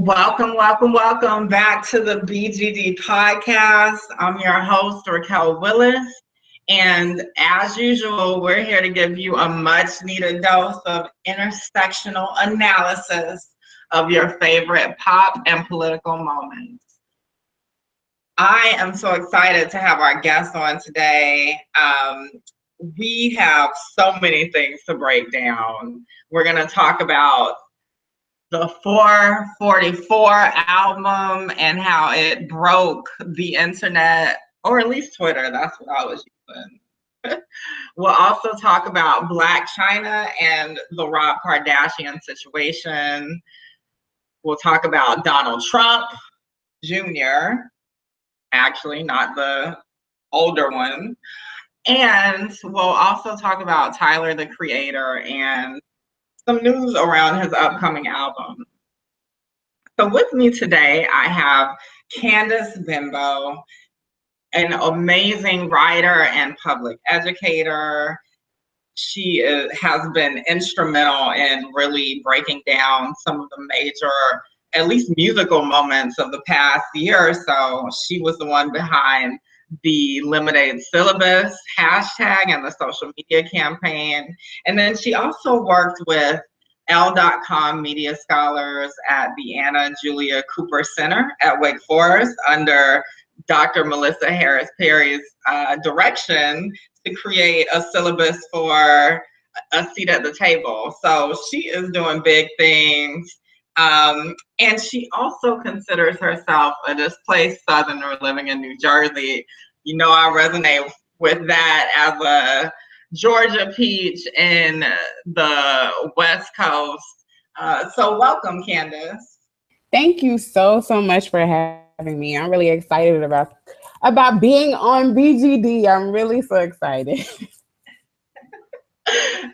Welcome, welcome, welcome back to the BGD podcast. I'm your host, Raquel Willis. And as usual, we're here to give you a much needed dose of intersectional analysis of your favorite pop and political moments. I am so excited to have our guest on today. Um, we have so many things to break down. We're going to talk about the 444 album and how it broke the internet, or at least Twitter. That's what I was using. we'll also talk about Blac Chyna and the Rob Kardashian situation. We'll talk about Donald Trump Jr., actually, not the older one. And we'll also talk about Tyler the Creator and some news around his upcoming album. So with me today, I have Candice Benbow, an amazing writer and public educator. She is, has been instrumental in really breaking down some of the major, at least musical moments of the past year or so. She was the one behind the Lemonade Syllabus hashtag and the social media campaign. And then she also worked with L.com media scholars at the Anna Julia Cooper Center at Wake Forest under Dr. Melissa Harris Perry's uh, direction to create a syllabus for a seat at the table. So she is doing big things. Um, and she also considers herself a displaced Southerner living in New Jersey. You know, I resonate with that as a Georgia Peach in the West Coast. Uh, so, welcome, Candice. Thank you so so much for having me. I'm really excited about about being on BGD. I'm really so excited.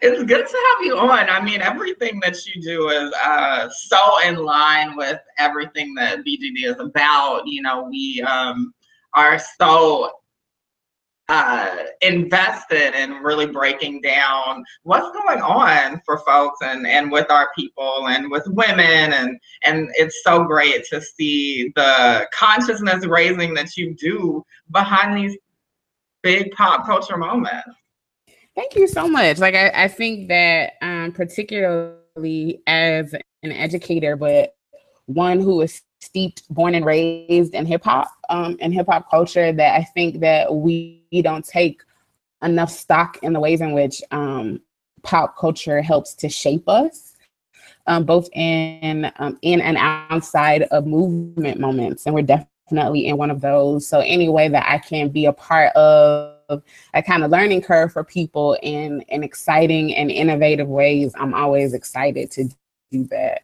it's good to have you on. I mean, everything that you do is uh, so in line with everything that BGD is about. You know, we um, are so uh, invested in really breaking down what's going on for folks and, and with our people and with women and and it's so great to see the consciousness raising that you do behind these big pop culture moments. Thank you so much. Like I, I think that um, particularly as an educator, but one who is steeped, born and raised in hip hop um, and hip hop culture, that I think that we don't take enough stock in the ways in which um, pop culture helps to shape us, um, both in um, in and outside of movement moments, and we're definitely in one of those. So any way that I can be a part of a kind of learning curve for people in in exciting and innovative ways, I'm always excited to do that.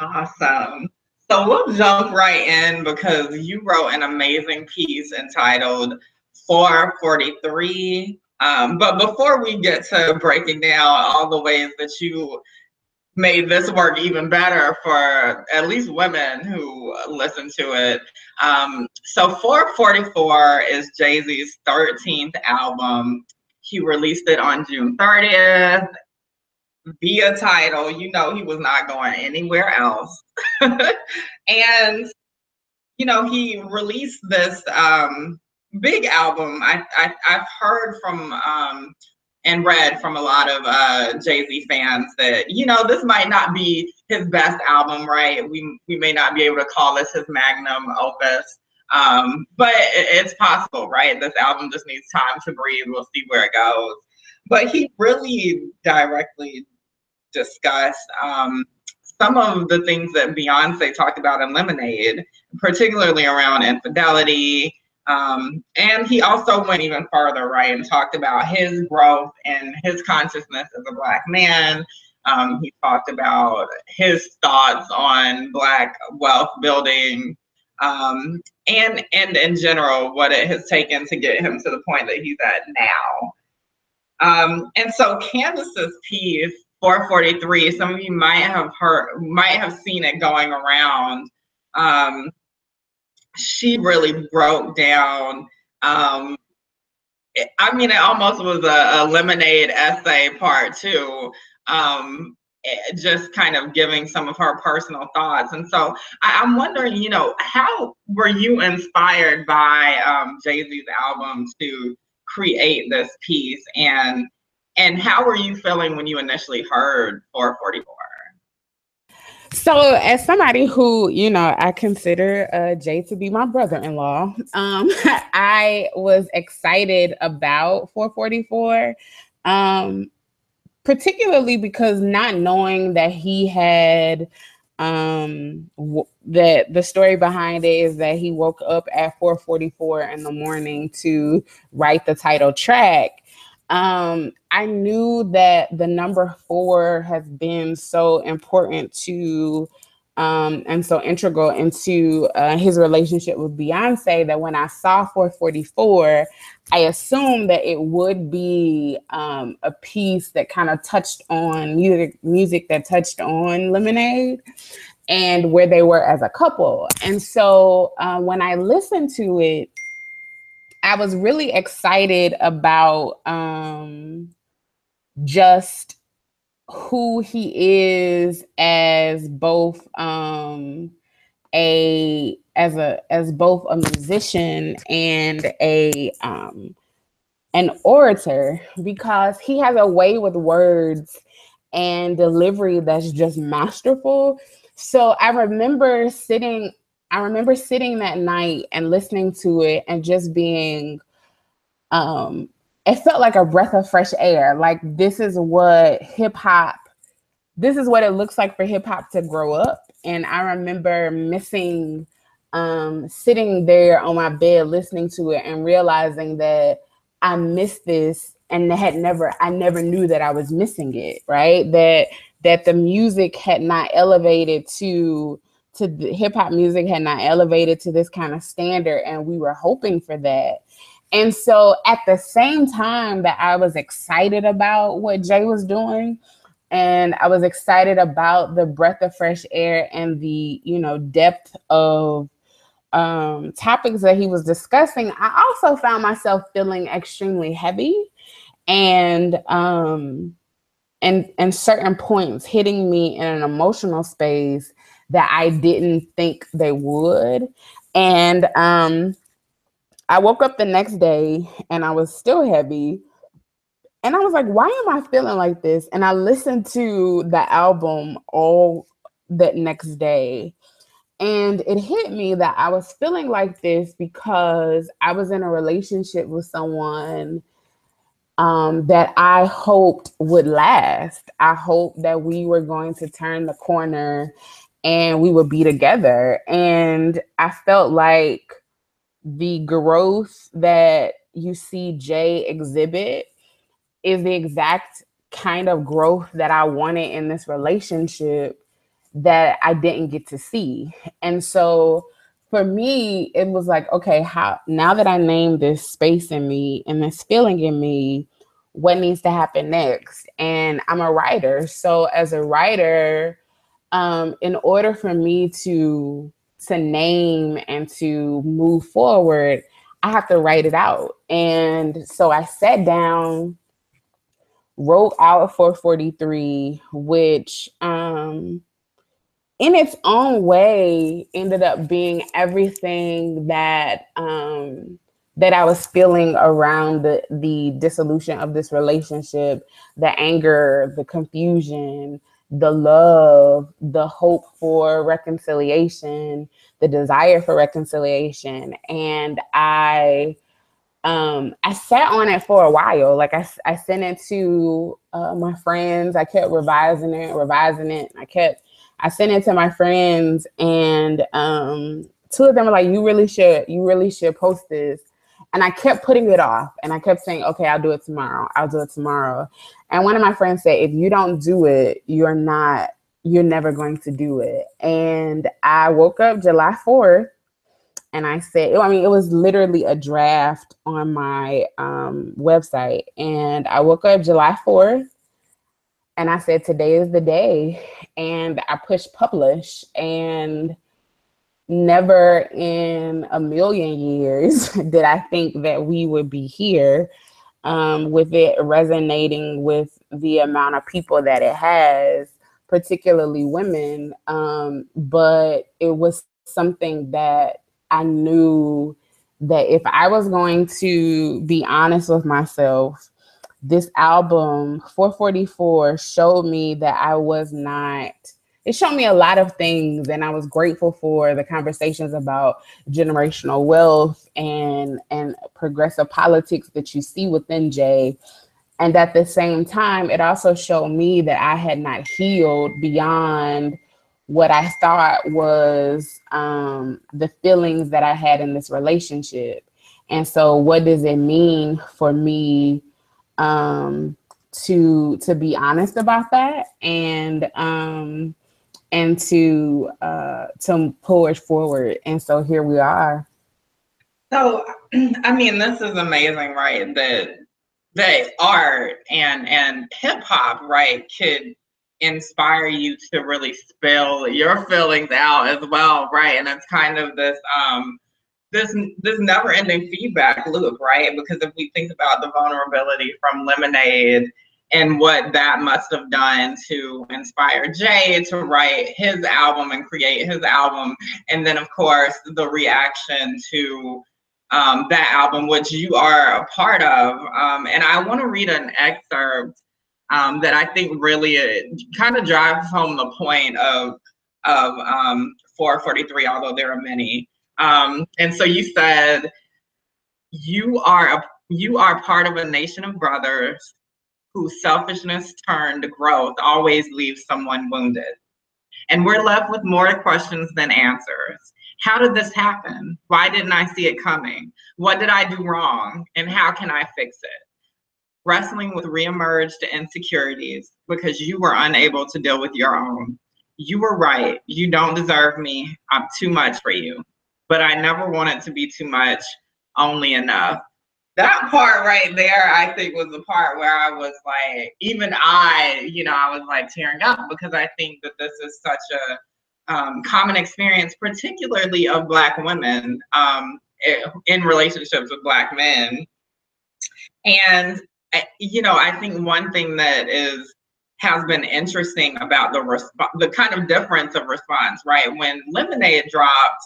Awesome. So we'll jump right in because you wrote an amazing piece entitled 443. Um, but before we get to breaking down all the ways that you made this work even better for at least women who listen to it. Um, so 444 is Jay Z's 13th album. He released it on June 30th via Tidal. You know, he was not going anywhere else. and, you know, he released this um, big album. I, I have heard from um, and read from a lot of uh, Jay Z fans that you know this might not be his best album, right? We we may not be able to call this his magnum opus, um, but it, it's possible, right? This album just needs time to breathe. We'll see where it goes. But he really directly discussed um, some of the things that Beyonce talked about in Lemonade, particularly around infidelity um, and he also went even further, right, and talked about his growth and his consciousness as a Black man. Um, he talked about his thoughts on Black wealth building um, and, and in general, what it has taken to get him to the point that he's at now. Um, and so Candice's piece, 443, some of you might have heard, might have seen it going around. Um, she really broke down. Um, I mean, it almost was a, a lemonade essay part two. Um, eh, just kind of giving some of her personal thoughts. And so I, am wondering, you know, how were you inspired by um, Jay Z's album to create this piece, and and how were you feeling when you initially heard 444? So, as somebody who, you know, I consider uh, Jay to be my brother in law, um, I was excited about 444, um, particularly because not knowing that he had um w- that the story behind it is that he woke up at 4:44 in the morning to write the title track um, I knew that the number four has been so important to um, and so integral into uh, his relationship with Beyonce that when I saw 444, I assumed that it would be um, a piece that kind of touched on music, music that touched on Lemonade and where they were as a couple. And so uh, when I listened to it, I was really excited about um, just who he is as both um, a as a as both a musician and a um, an orator because he has a way with words and delivery that's just masterful. So I remember sitting I remember sitting that night and listening to it and just being um it felt like a breath of fresh air. Like this is what hip hop this is what it looks like for hip hop to grow up. And I remember missing um sitting there on my bed listening to it and realizing that I missed this and had never I never knew that I was missing it, right? That that the music had not elevated to to hip hop music had not elevated to this kind of standard, and we were hoping for that. And so, at the same time that I was excited about what Jay was doing, and I was excited about the breath of fresh air and the you know depth of um, topics that he was discussing, I also found myself feeling extremely heavy and um, and and certain points hitting me in an emotional space that I didn't think they would. And um, I woke up the next day and I was still heavy. And I was like, why am I feeling like this? And I listened to the album all that next day. And it hit me that I was feeling like this because I was in a relationship with someone um, that I hoped would last. I hoped that we were going to turn the corner and we would be together. And I felt like the growth that you see Jay exhibit is the exact kind of growth that I wanted in this relationship that I didn't get to see. And so for me, it was like, okay, how now that I named this space in me and this feeling in me, what needs to happen next? And I'm a writer. So as a writer, um, in order for me to to name and to move forward, I have to write it out. And so I sat down, wrote out 443, which um, in its own way ended up being everything that um, that I was feeling around the, the dissolution of this relationship, the anger, the confusion, the love, the hope for reconciliation, the desire for reconciliation. And I um I sat on it for a while. Like I, I sent it to uh, my friends. I kept revising it, revising it. I kept I sent it to my friends and um two of them were like, you really should, you really should post this. And I kept putting it off and I kept saying, okay, I'll do it tomorrow. I'll do it tomorrow. And one of my friends said, if you don't do it, you're not, you're never going to do it. And I woke up July 4th and I said, I mean, it was literally a draft on my um, website. And I woke up July 4th and I said, today is the day. And I pushed publish and never in a million years did I think that we would be here um, with it resonating with the amount of people that it has particularly women. Um, but it was something that I knew that if I was going to be honest with myself, this album 444 showed me that I was not it showed me a lot of things and I was grateful for the conversations about generational wealth and and progressive politics that you see within Jay and at the same time it also showed me that I had not healed beyond what I thought was um, the feelings that I had in this relationship. And so, what does it mean for me um, to to be honest about that and um, and to uh, to push forward? And so here we are. So, I mean, this is amazing, right? That that art and and hip hop, right, could inspire you to really spill your feelings out as well, right? And it's kind of this um this this never ending feedback loop, right? Because if we think about the vulnerability from Lemonade and what that must have done to inspire Jay to write his album and create his album, and then of course the reaction to um, that album, which you are a part of. Um, and I want to read an excerpt um, that I think really uh, kind of drives home the point of of um, 443, although there are many. Um, and so you said you are a you are part of a nation of brothers whose selfishness turned growth always leaves someone wounded. And we're left with more questions than answers. How did this happen? Why didn't I see it coming? What did I do wrong? And how can I fix it? wrestling with reemerged insecurities because you were unable to deal with your own. You were right. You don't deserve me. I'm too much for you. But I never wanted to be too much, only enough. That part right there, I think, was the part where I was like, even I, you know, I was like tearing up because I think that this is such a um, common experience, particularly of Black women um, in relationships with Black men. And you know, I think one thing that is has been interesting about the response, the kind of difference of response, right? When Lemonade dropped,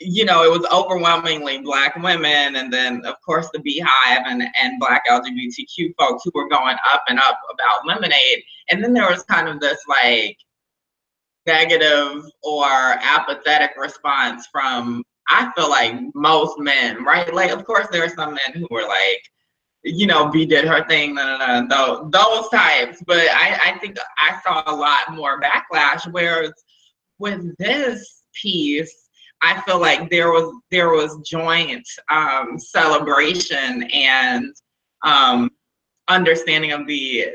you know, it was overwhelmingly black women, and then of course the BeyHive and and black LGBTQ folks who were going up and up about Lemonade, and then there was kind of this like negative or apathetic response from I feel like most men, right? Like, of course, there are some men who were like you know, B did her thing, no, no, no, those types. But I, I think I saw a lot more backlash. Whereas with this piece, I feel like there was there was joint um, celebration and um, understanding of the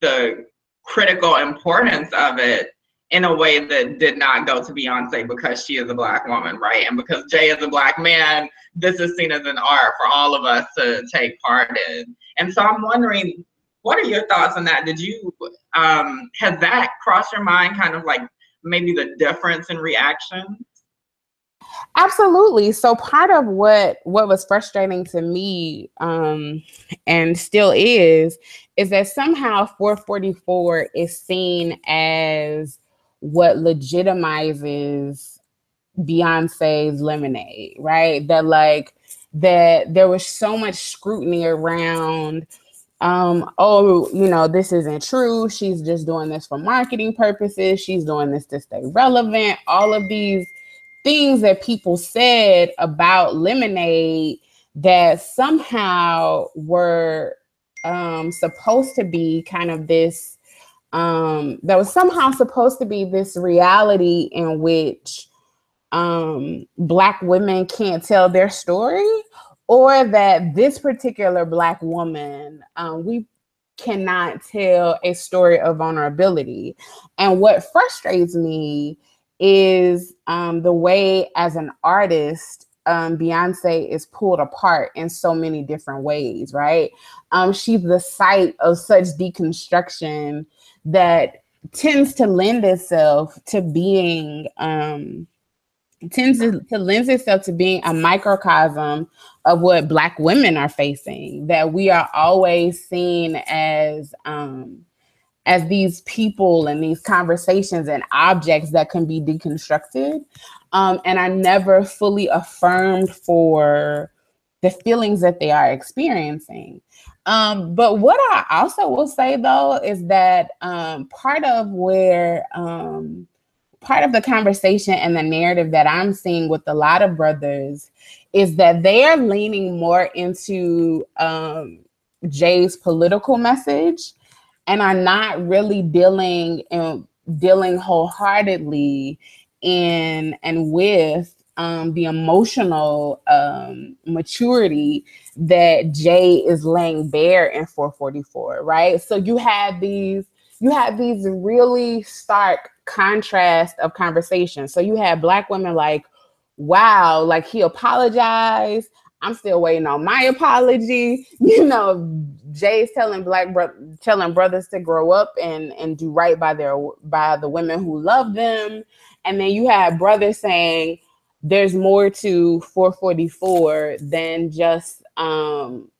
the critical importance of it in a way that did not go to Beyonce because she is a black woman, right? And because Jay is a black man, this is seen as an art for all of us to take part in. And so I'm wondering, what are your thoughts on that? Did you um has that crossed your mind kind of like maybe the difference in reaction? Absolutely. So part of what what was frustrating to me um and still is is that somehow 444 is seen as what legitimizes Beyonce's Lemonade, right? That like that there was so much scrutiny around um oh you know this isn't true she's just doing this for marketing purposes she's doing this to stay relevant all of these things that people said about lemonade that somehow were um supposed to be kind of this um, that was somehow supposed to be this reality in which um, Black women can't tell their story, or that this particular Black woman, um, we cannot tell a story of vulnerability. And what frustrates me is um, the way, as an artist, um, Beyonce is pulled apart in so many different ways, right? Um, she's the site of such deconstruction that tends to lend itself to being um tends to, to lend itself to being a microcosm of what black women are facing that we are always seen as um as these people and these conversations and objects that can be deconstructed. Um, and are never fully affirmed for the feelings that they are experiencing. Um, but what I also will say though is that um, part of where um, part of the conversation and the narrative that I'm seeing with a lot of brothers is that they are leaning more into um, Jay's political message and are not really dealing in, dealing wholeheartedly in and with um, the emotional um, maturity that Jay is laying bare in 444, right? So you have these you have these really stark contrast of conversation. So you have black women like, wow, like he apologized. I'm still waiting on my apology. You know, Jay's telling black bro- telling brothers to grow up and and do right by their by the women who love them. And then you have brothers saying there's more to 444 than just um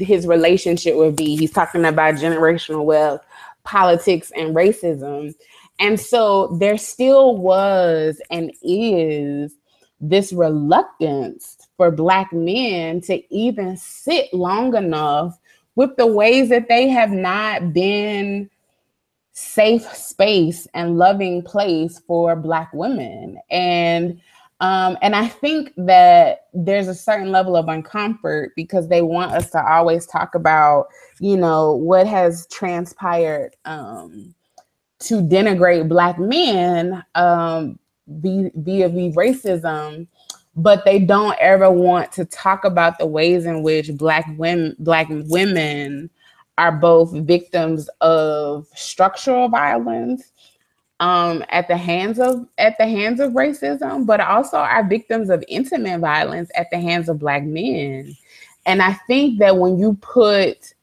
his relationship with B. He's talking about generational wealth, politics, and racism. And so there still was and is this reluctance for Black men to even sit long enough with the ways that they have not been safe space and loving place for Black women. And um, and I think that there's a certain level of uncomfort because they want us to always talk about, you know, what has transpired um, to denigrate Black men um, via, via racism, but they don't ever want to talk about the ways in which Black women, Black women are both victims of structural violence um, at the hands of at the hands of racism, but also are victims of intimate violence at the hands of black men. And I think that when you put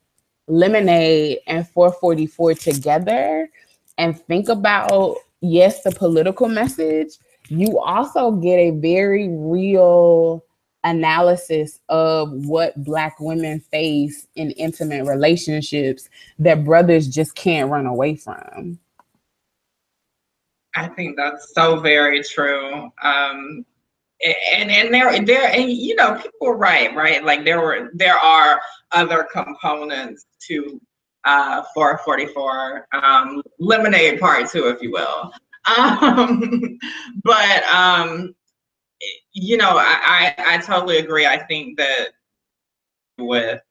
Lemonade and 444 together and think about yes, the political message, you also get a very real analysis of what black women face in intimate relationships that brothers just can't run away from. I think that's so very true. Um, and and there there and you know people were right right like there were there are other components to uh 444 um lemonade part two if you will um but um you know I, I i totally agree i think that with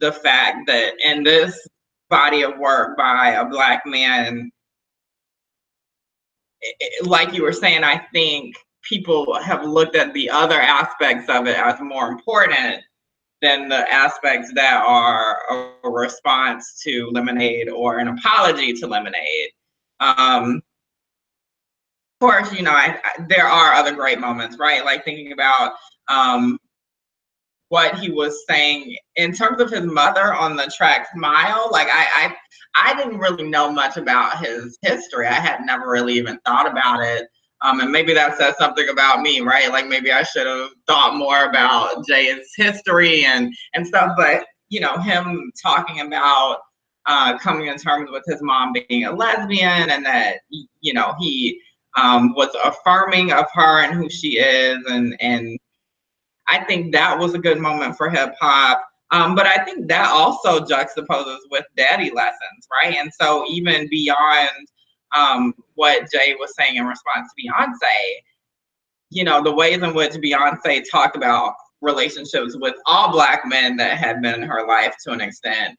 the fact that in this body of work by a black man like you were saying, I think people have looked at the other aspects of it as more important than the aspects that are a response to Lemonade or an apology to Lemonade. Um, course, you know, I, I, there are other great moments, right? Like thinking about um, what he was saying in terms of his mother on the track Smile. Like I, I I didn't really know much about his history. I had never really even thought about it. Um, and maybe that says something about me, right? Like maybe I should have thought more about Jay's history and and stuff. But you know, him talking about uh, coming in terms with his mom being a lesbian and that you know he um, was affirming of her and who she is, and and I think that was a good moment for hip hop. Um, but I think that also juxtaposes with daddy lessons, right? And so even beyond um, what Jay was saying in response to Beyonce, you know, the ways in which Beyonce talked about relationships with all black men that had been in her life to an extent,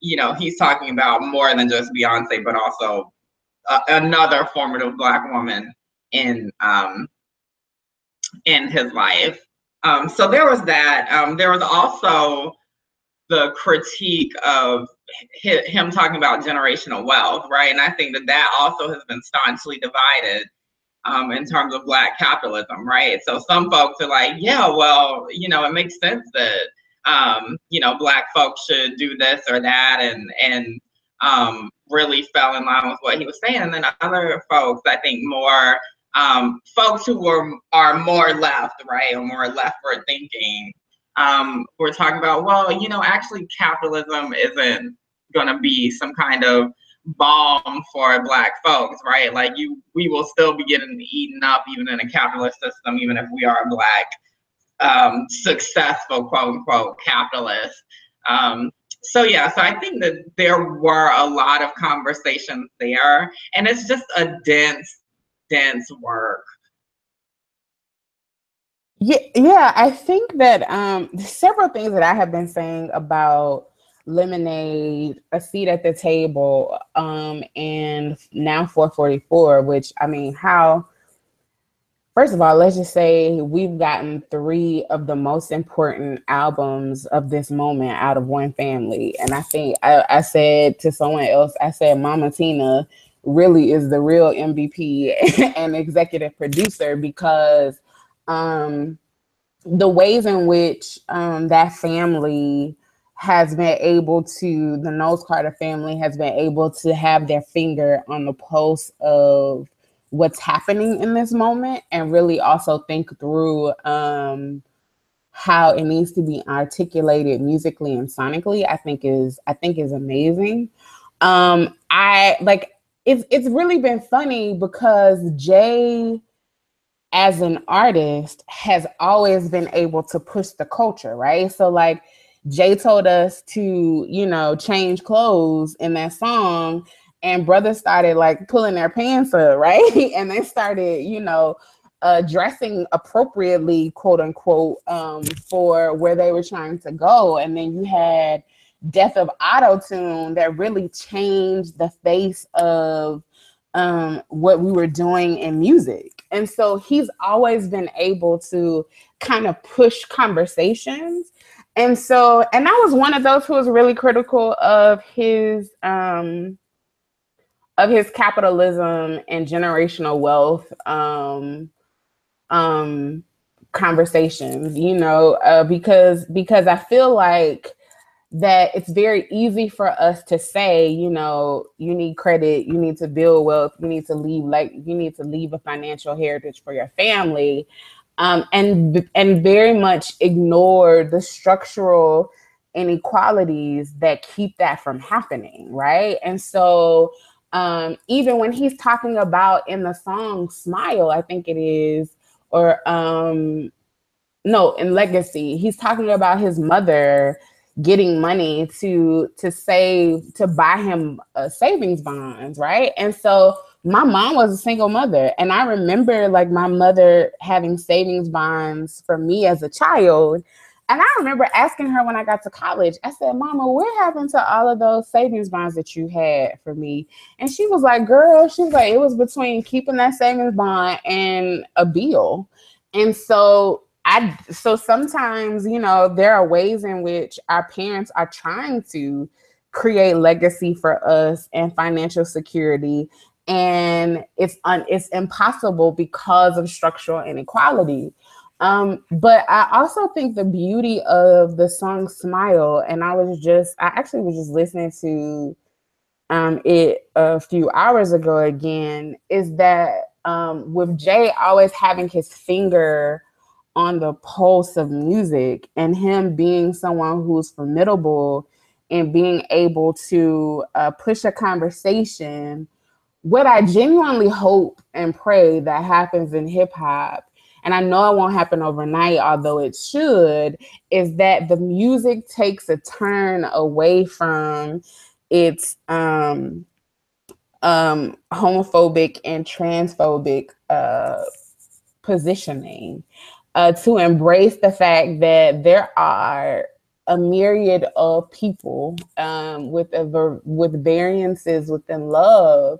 you know, he's talking about more than just Beyonce, but also another formative black woman in um, in his life. Um, so there was that. Um, there was also the critique of him talking about generational wealth, right? And I think that that also has been staunchly divided um, in terms of Black capitalism, right? So some folks are like, yeah, well, you know, it makes sense that um, you know Black folks should do this or that, and and um, really fell in line with what he was saying. And then other folks, I think, more um, folks who were are more left, right, or more leftward thinking, um, we're talking about, well, you know, actually capitalism isn't going to be some kind of balm for black folks, right? Like you, we will still be getting eaten up even in a capitalist system, even if we are black, um, successful quote unquote capitalists. Um, so yeah, so I think that there were a lot of conversations there, and it's just a dense, dense work. Yeah, yeah, I think that um, several things that I have been saying about lemonade, a seat at the table, um, and now 444, which I mean, how first of all, let's just say we've gotten three of the most important albums of this moment out of one family. And I think I, I said to someone else, I said Mama Tina really is the real MVP and executive producer because um, the ways in which um, that family has been able to, the Knowles Carter family has been able to have their finger on the pulse of what's happening in this moment and really also think through um, how it needs to be articulated musically and sonically i think is i think is amazing. Um i like it's it's really been funny because jay as an artist has always been able to push the culture right? So like jay told us to you know change clothes in that song and brothers started like pulling their pants up, right? and they started, you know, uh, dressing appropriately, quote unquote, um, for where they were trying to go. And then you had Death of Auto Tune that really changed the face of um, what we were doing in music. And so he's always been able to kind of push conversations. And so, and I was one of those who was really critical of his um, of his capitalism and generational wealth um, um, conversations, you know, uh, because because I feel like that it's very easy for us to say, you know, you need credit, you need to build wealth, you need to leave like you need to leave a financial heritage for your family, um, and and very much ignore the structural inequalities that keep that from happening, right? And so um, even when he's talking about in the song Smile, I think it is, or um, no, in Legacy, he's talking about his mother getting money to to save to buy him uh, savings bonds, right? And so my mom was a single mother, and I remember like my mother having savings bonds for me as a child, and I remember asking her when I got to college, I said, Mama, what happened to all of those savings bonds that you had for me? And she was like, Girl, she was like, it was between keeping that savings bond and a bill. And so I so sometimes, you know, there are ways in which our parents are trying to create legacy for us and financial security and it's un, it's impossible because of structural inequality um, but I also think the beauty of the song Smile, and I was just, I actually was just listening to um, it a few hours ago again, is that um, with Jay always having his finger on the pulse of music and him being someone who's formidable and being able to uh, push a conversation, what I genuinely hope and pray that happens in hip hop and I know it won't happen overnight, although it should, is that the music takes a turn away from its um, um, homophobic and transphobic uh, positioning uh, to embrace the fact that there are a myriad of people um, with a, with variances within love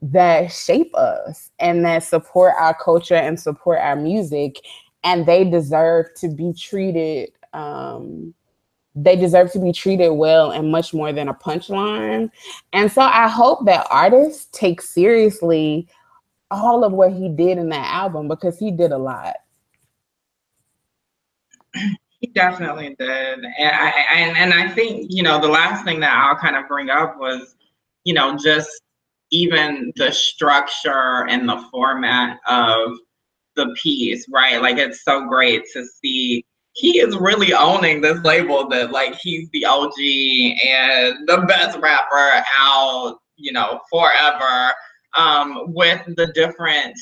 that shape us and that support our culture and support our music and they deserve to be treated um, they deserve to be treated well and much more than a punchline. And so i hope that artists take seriously all of what he did in that album because he did a lot. He definitely did. And I, and, and i think you know the last thing that i'll kind of bring up was you know just even the structure and the format of the piece, right? Like it's so great to see he is really owning this label that like he's the OG and the best rapper out, you know, forever um, with the different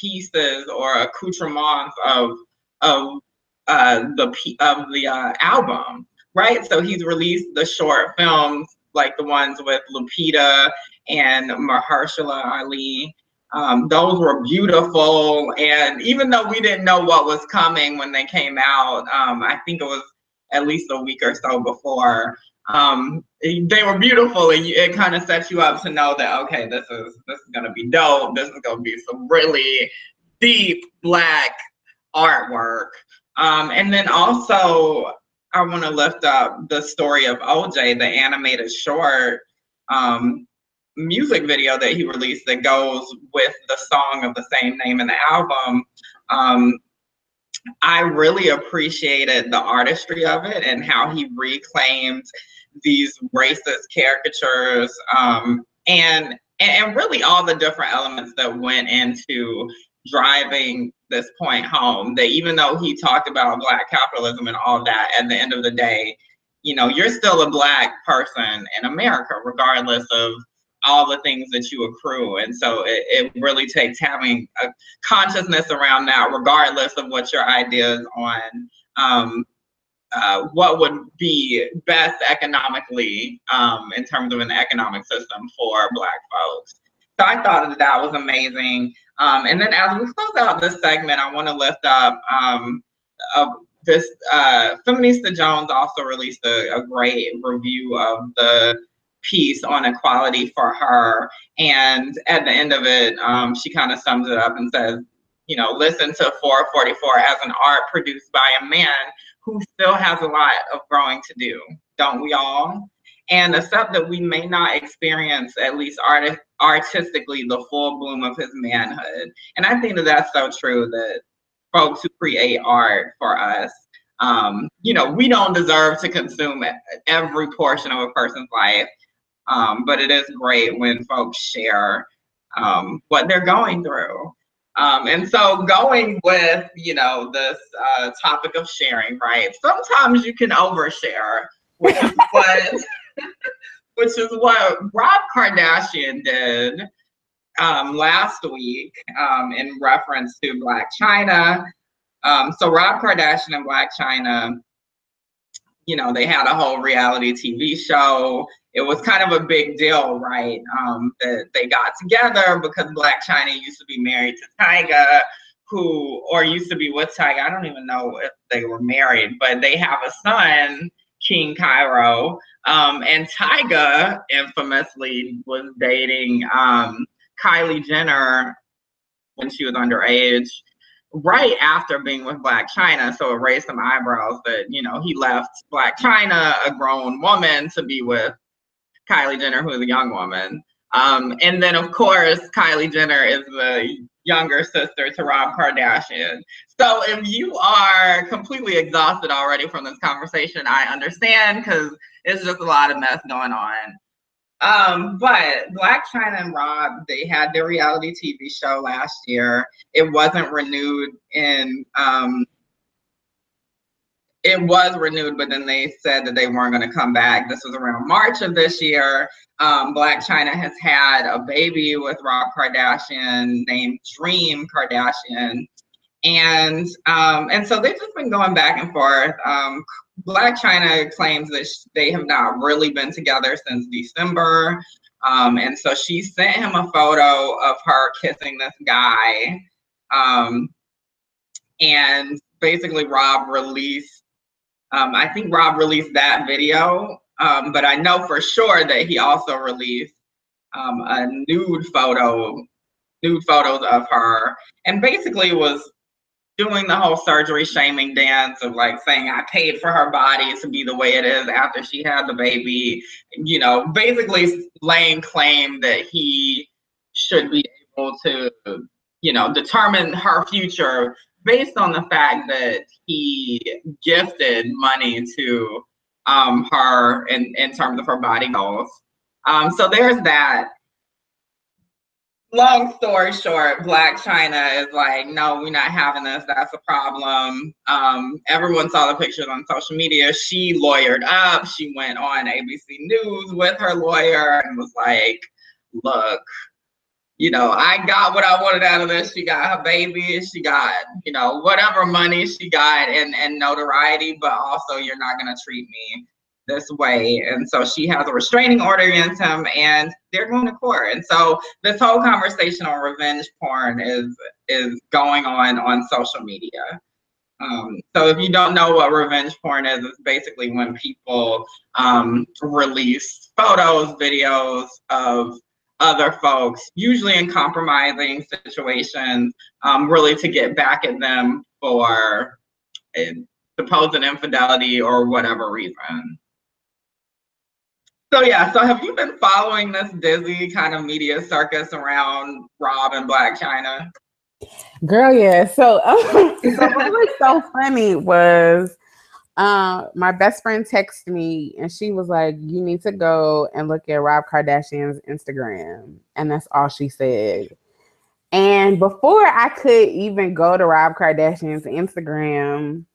pieces or accoutrements of of uh, the of the uh, album, right? So he's released the short films like the ones with Lupita and Mahershala Ali. Um, those were beautiful, and even though we didn't know what was coming when they came out, um, I think it was at least a week or so before. Um, they were beautiful, and it kind of sets you up to know that okay, this is this is gonna be dope. This is gonna be some really deep black artwork. Um, and then also, I want to lift up the story of OJ, the animated short um, music video that he released that goes with the song of the same name in the album. Um, I really appreciated the artistry of it and how he reclaimed these racist caricatures um, and and really all the different elements that went into driving this point home that even though he talked about black capitalism and all that at the end of the day you know you're still a black person in america regardless of all the things that you accrue and so it, it really takes having a consciousness around that regardless of what your ideas on um, uh, what would be best economically um, in terms of an economic system for black folks so i thought that that was amazing um, and then as we close out this segment, I want to lift up um, this. Uh, Feminista Jones also released a, a, great review of the piece on equality for her. And at the end of it, um, she kind of sums it up and says, you know, listen to 444 as an art produced by a man who still has a lot of growing to do. Don't we all? and accept that we may not experience, at least art- artistically, the full bloom of his manhood. And I think that that's so true that folks who create art for us, um, you know, we don't deserve to consume every portion of a person's life, um, but it is great when folks share um, what they're going through. Um, and so going with, you know, this uh, topic of sharing, right? Sometimes you can overshare, which is what which is what Rob Kardashian did um, last week um, in reference to Blac Chyna. Um, so Rob Kardashian and Blac Chyna, you know, they had a whole reality TV show. It was kind of a big deal, right? Um, that they got together because Blac Chyna used to be married to Tyga, who, or used to be with Tyga. I don't even know if they were married, but they have a son King Cairo. Um, and Tyga infamously was dating um, Kylie Jenner when she was underage, right after being with Blac Chyna. So it raised some eyebrows that, you know, he left Blac Chyna, a grown woman, to be with Kylie Jenner, who is a young woman. Um, and then, of course, Kylie Jenner is the younger sister to Rob Kardashian. So if you are completely exhausted already from this conversation, I understand because it's just a lot of mess going on. Um, but Blac Chyna and Rob, they had their reality TV show last year. It wasn't renewed in um, it was renewed, but then they said that they weren't going to come back. This was around March of this year. Um, Blac Chyna has had a baby with Rob Kardashian named Dream Kardashian. And um, and so they've just been going back and forth. Um, Blac Chyna claims that they have not really been together since December. Um, and so she sent him a photo of her kissing this guy. Um, and basically, Rob released um, I think Rob released that video, um, but I know for sure that he also released um, a nude photo, nude photos of her, and basically was doing the whole surgery shaming dance of like saying I paid for her body to be the way it is after she had the baby, you know, basically laying claim that he should be able to, you know, determine her future based on the fact that he gifted money to um, her in, in terms of her body goals. Um, so there's that. Long story short, Blac Chyna is like, no, we're not having this. That's a problem. Um, everyone saw the pictures on social media. She lawyered up. She went on ABC News with her lawyer and was like, look, you know, I got what I wanted out of this. She got her baby, she got, you know, whatever money she got and, and notoriety, but also you're not gonna treat me this way. And so she has a restraining order against him and they're going to court. And so this whole conversation on revenge porn is is going on on social media. Um, so if you don't know what revenge porn is, it's basically when people um, release photos, videos of other folks, usually in compromising situations, um, really to get back at them for a supposed infidelity or whatever reason. So yeah, so have you been following this dizzy kind of media circus around Rob and Blac Chyna? Girl, yeah. So, so what was so funny was uh, my best friend texted me and she was like, You need to go and look at Rob Kardashian's Instagram. And that's all she said. And before I could even go to Rob Kardashian's Instagram,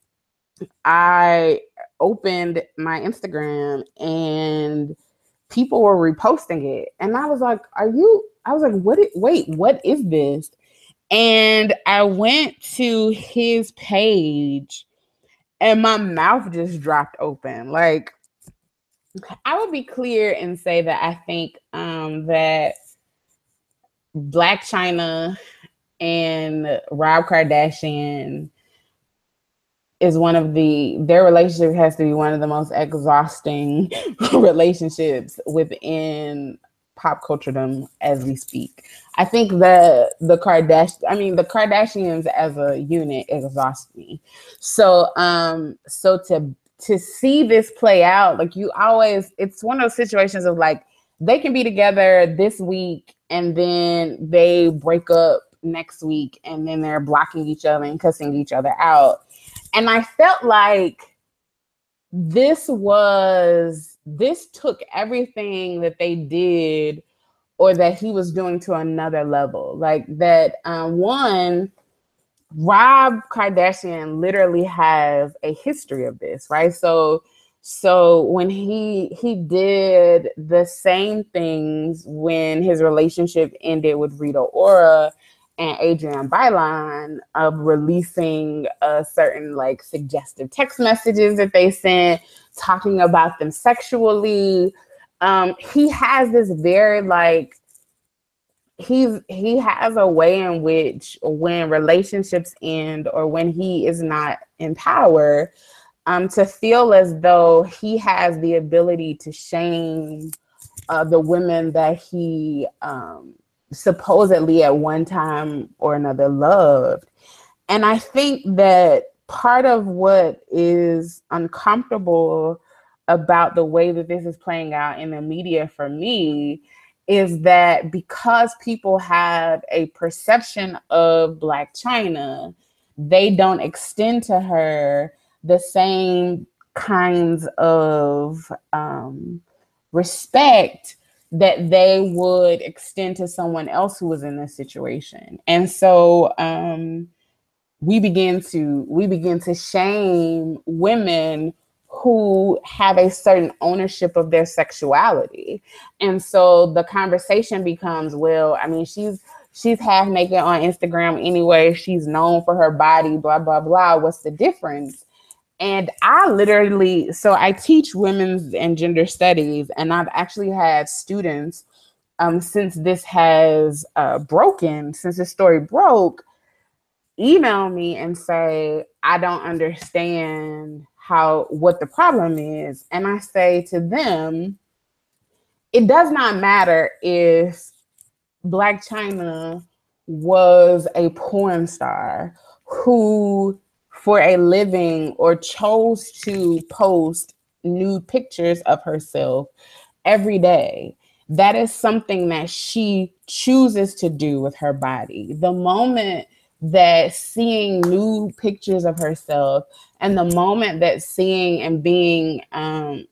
I opened my Instagram and people were reposting it. And I was like, Are you? I was like, What? Is, wait, what is this? And I went to his page and my mouth just dropped open. Like, I would be clear and say that I think um, that Blac Chyna and Rob Kardashian is one of the their relationship has to be one of the most exhausting relationships within pop culturedom as we speak. I think the the Kardashian, I mean the Kardashians as a unit exhaust me. So um so to to see this play out, like you always, it's one of those situations of like they can be together this week and then they break up next week and then they're blocking each other and cussing each other out. And I felt like this was this took everything that they did or that he was doing to another level. Like that um, one, Rob Kardashian literally has a history of this, right? So so when he he did the same things when his relationship ended with Rita Ora and Adrienne Bailon of releasing a certain like suggestive text messages that they sent, talking about them sexually, um, he has this very like he's he has a way in which when relationships end or when he is not in power um to feel as though he has the ability to shame uh, the women that he um supposedly at one time or another loved. And i think that part of what is uncomfortable about the way that this is playing out in the media for me is that because people have a perception of Blac Chyna, they don't extend to her the same kinds of um, respect that they would extend to someone else who was in this situation. And so um, we begin to we begin to shame women who have a certain ownership of their sexuality. And so the conversation becomes, well, I mean, she's she's half naked on Instagram anyway. She's known for her body, blah, blah, blah. What's the difference? And I literally, so I teach women's and gender studies, and I've actually had students um, since this has uh, broken, since this story broke, email me and say, I don't understand how what the problem is. And i say to them it does not matter if Blac Chyna was a porn star who for a living or chose to post nude pictures of herself every day. That is something that she chooses to do with her body. The moment that seeing new pictures of herself and the moment that seeing and being um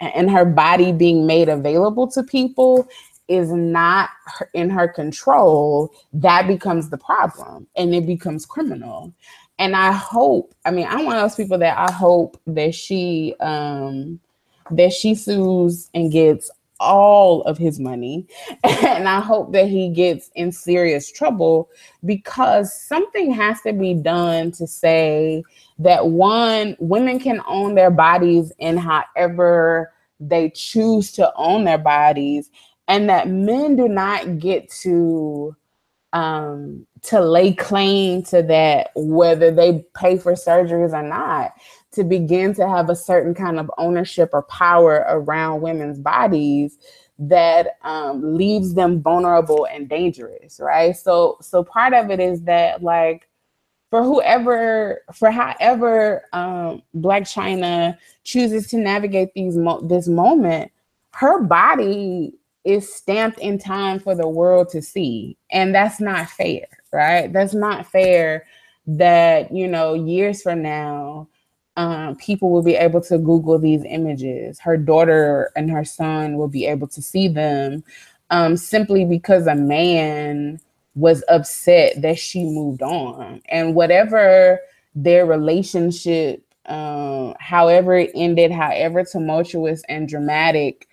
and her body being made available to people is not in her control that becomes the problem and it becomes criminal and i hope i mean i'm one of those people that i hope that she um that she sues and gets all of his money. And I hope that he gets in serious trouble because something has to be done to say that one, women can own their bodies in however they choose to own their bodies, and that men do not get to um to lay claim to that whether they pay for surgeries or not to begin to have a certain kind of ownership or power around women's bodies that um, leaves them vulnerable and dangerous right? So so part of it is that like for whoever for however um, Blac Chyna chooses to navigate these mo- this moment her body is stamped in time for the world to see and that's not fair right? That's not fair that you know years from now um, people will be able to google these images. Her daughter and her son will be able to see them um, simply because a man was upset that she moved on. And whatever their relationship um, however it ended however tumultuous and dramatic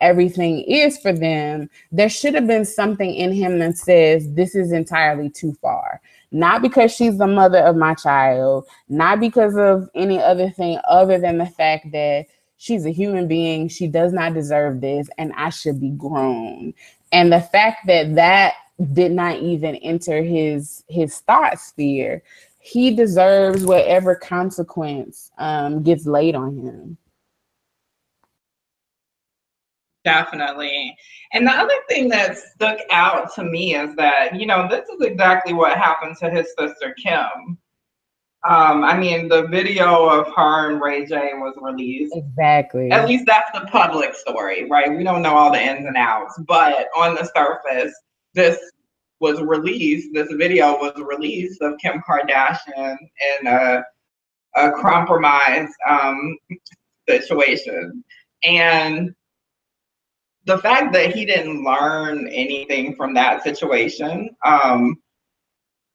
everything is for them there should have been something in him that says this is entirely too far. Not because she's the mother of my child not because of any other thing other than the fact that she's a human being she does not deserve this and i should be grown. And the fact that that did not even enter his his thought sphere he deserves whatever consequence um, gets laid on him definitely and the other thing that stuck out to me is that you know this is exactly what happened to his sister kim um, I mean, the video of her and Ray J was released. Exactly. At least that's the public story, right? We don't know all the ins and outs, but on the surface, this was released, this video was released of Kim Kardashian in a, a compromised um, situation. And the fact that he didn't learn anything from that situation, um,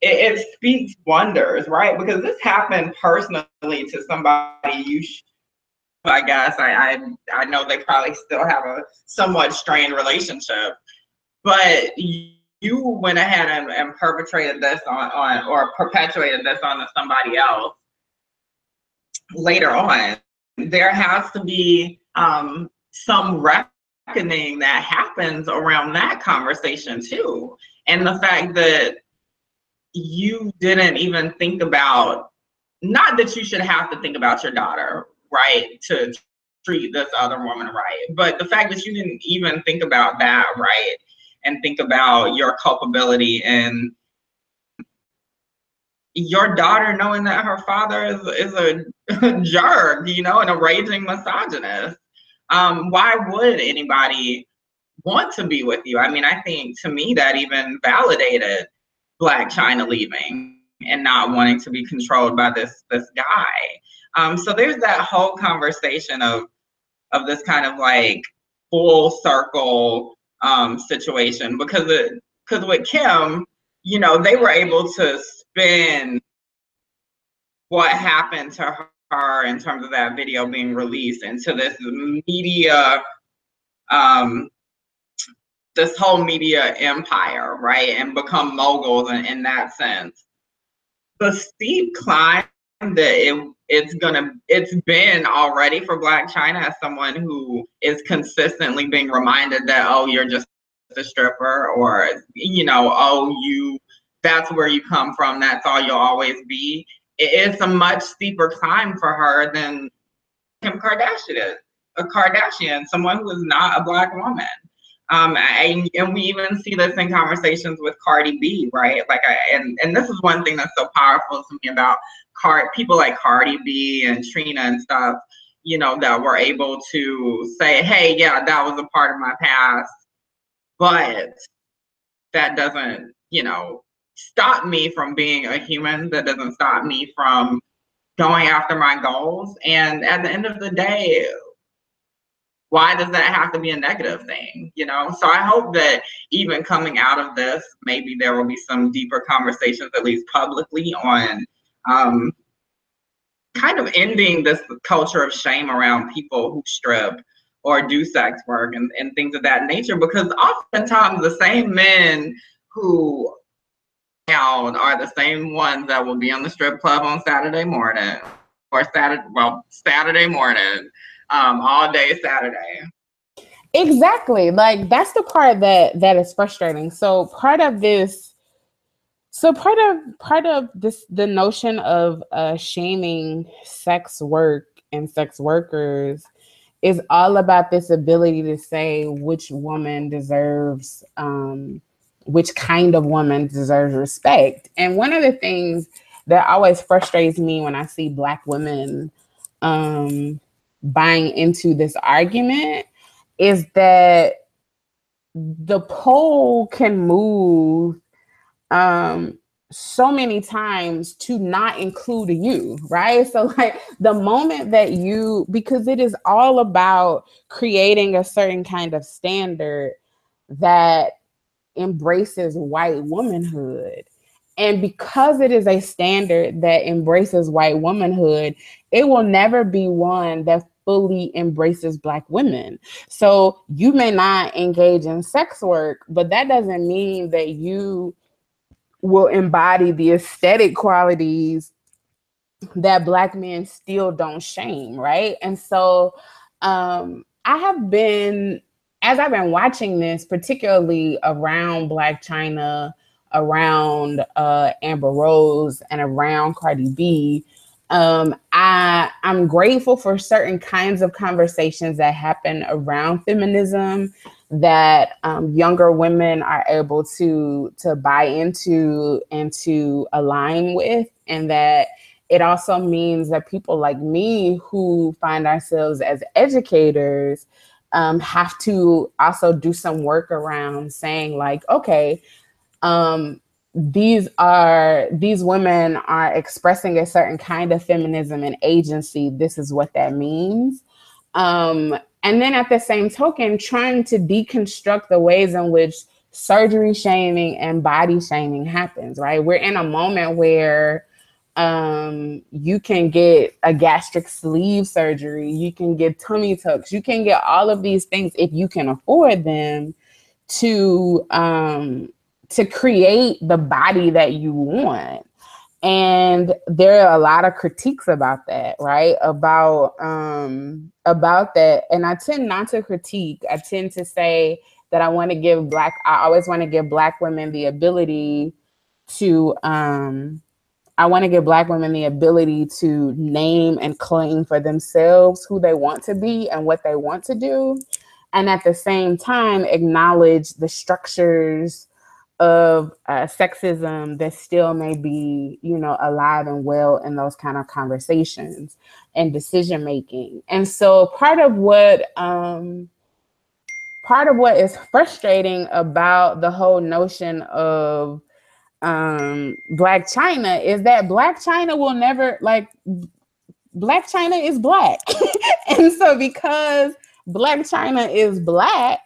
it, it, speaks wonders, right? Because this happened personally to somebody you, sh- I guess, I, I, I know they probably still have a somewhat strained relationship, but you went ahead and, and perpetrated this on, on or perpetuated this on somebody else later on, there has to be um, some reckoning that happens around that conversation too. And the fact that you didn't even think about, not that you should have to think about your daughter, right, to treat this other woman right, but the fact that you didn't even think about that, right, and think about your culpability and your daughter knowing that her father is, is a jerk, you know, and a raging misogynist. Um, why would anybody want to be with you? I mean, I think to me that even validated Blac Chyna leaving and not wanting to be controlled by this this guy. Um, so there's that whole conversation of of this kind of like full circle um, situation because because with Kim, you know, they were able to spin what happened to her in terms of that video being released. Into this media um this whole media empire right and become moguls in, in that sense. The steep climb that it it's gonna it's been already for Blac Chyna as someone who is consistently being reminded that oh you're just a stripper or you know oh you that's where you come from that's all you'll always be it's a much steeper climb for her than Kim Kardashian is a Kardashian someone who is not a black woman um, and, and we even see this in conversations with Cardi B, right? Like, I, and and this is one thing that's so powerful to me about Card people like Cardi B and Trina and stuff. You know that were able to say, "Hey, yeah, that was a part of my past," but that doesn't, you know, stop me from being a human. That doesn't stop me from going after my goals. And at the end of the day, why does that have to be a negative thing you know so i hope that even coming out of this maybe there will be some deeper conversations at least publicly on um, kind of ending this culture of shame around people who strip or do sex work and, and things of that nature because oftentimes the same men who are the same ones that will be on the strip club on Saturday morning or Saturday well Saturday morning um, all day Saturday. Exactly. Like that's the part that that is frustrating. So part of this so part of part of this the notion of uh shaming sex work and sex workers is all about this ability to say which woman deserves um which kind of woman deserves respect. And one of the things that always frustrates me when I see black women um buying into this argument is that the pole can move um so many times to not include you, right? So, like the moment that you, because it is all about creating a certain kind of standard that embraces white womanhood. And because it is a standard that embraces white womanhood, it will never be one that fully embraces black women. So you may not engage in sex work, but that doesn't mean that you will embody the aesthetic qualities that black men still don't shame, right? And so um I have been as I've been watching this, particularly around Blac Chyna, around uh, Amber Rose, and around Cardi B, um, I I'm grateful for certain kinds of conversations that happen around feminism that um, younger women are able to to buy into and to align with, and that it also means that people like me who find ourselves as educators um, have to also do some work around saying like, okay, um, these are these women are expressing a certain kind of feminism and agency. This is what that means. Um, and then at the same token trying to deconstruct the ways in which surgery shaming and body shaming happens right? We're in a moment where um, you can get a gastric sleeve surgery you can get tummy tucks you can get all of these things if you can afford them to um, to create the body that you want. And there are a lot of critiques about that, right? About um about that. And I tend not to critique. I tend to say that I want to give black I always want to give black women the ability to um I want to give black women the ability to name and claim for themselves who they want to be and what they want to do. And at the same time, acknowledge the structures of uh, sexism that still may be, you know, alive and well in those kind of conversations and decision making. And so part of what um, part of what is frustrating about the whole notion of um, Blac Chyna is that Blac Chyna will never like Blac Chyna is black. and so because Blac Chyna is black,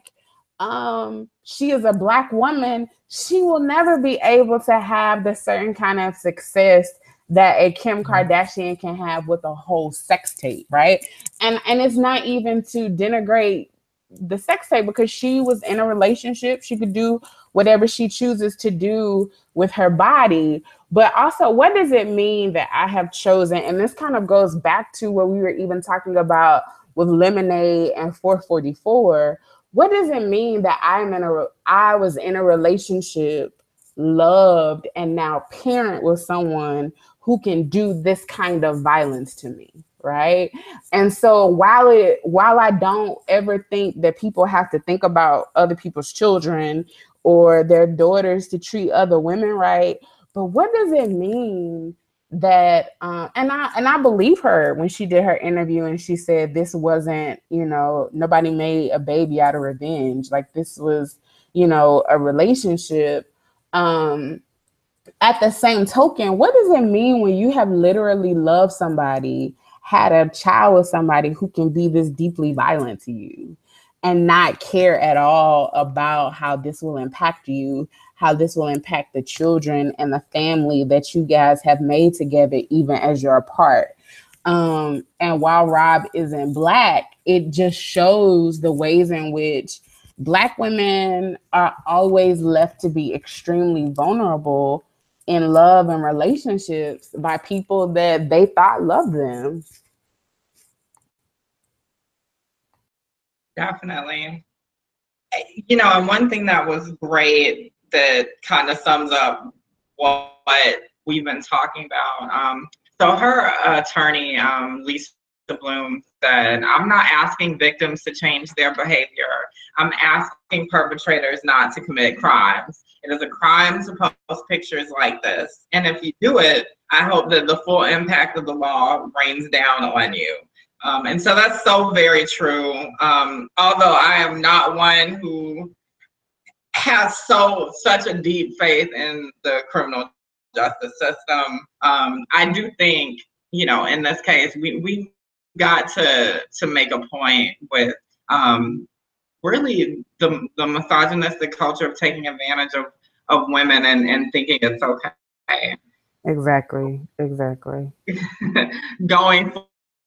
um, she is a black woman, she will never be able to have the certain kind of success that a Kim mm-hmm. Kardashian can have with a whole sex tape, right? And and it's not even to denigrate the sex tape because she was in a relationship. She could do whatever she chooses to do with her body. But also, what does it mean that I have chosen? And this kind of goes back to what we were even talking about with Lemonade and 4:44 what does it mean that I'm in a I was in a relationship, loved, and now parent with someone who can do this kind of violence to me? Right? And so while it while i don't ever think that people have to think about other people's children or their daughters to treat other women right but what does it mean that uh, and I and I believe her when she did her interview and she said this wasn't you know nobody made a baby out of revenge like this was you know a relationship. Um at the same token what does it mean when you have literally loved somebody had a child with somebody who can be this deeply violent to you and not care at all about how this will impact you how this will impact the children and the family that you guys have made together, even as you're apart. Um, and while Rob isn't black, it just shows the ways in which black women are always left to be extremely vulnerable in love and relationships by people that they thought loved them. Definitely. You know, and one thing that was great that kind of sums up what we've been talking about. Um, so her attorney, um, Lisa Bloom, said, I'm not asking victims to change their behavior. I'm asking perpetrators not to commit crimes. It is a crime to post pictures like this. And if you do it, I hope that the full impact of the law rains down on you. Um, and so that's so very true. Um, although I am not one who has so such a deep faith in the criminal justice system, um, I do think, you know, in this case, we we got to to make a point with um, really the the misogynistic culture of taking advantage of of women and and thinking it's okay. Exactly. Exactly. Going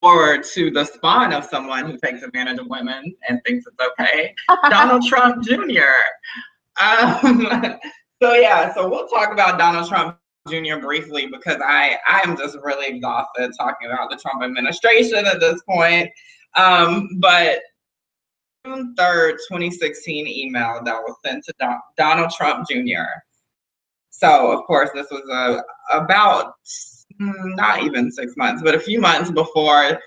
forward to the spawn of someone who takes advantage of women and thinks it's okay, Donald Trump Jr. Um, so yeah, so we'll talk about Donald Trump Jr. briefly because I I am just really exhausted talking about the Trump administration at this point. Um, but June 3rd, 2016 email that was sent to Don, Donald Trump Jr. So of course this was a about mm, not even six months, but a few months before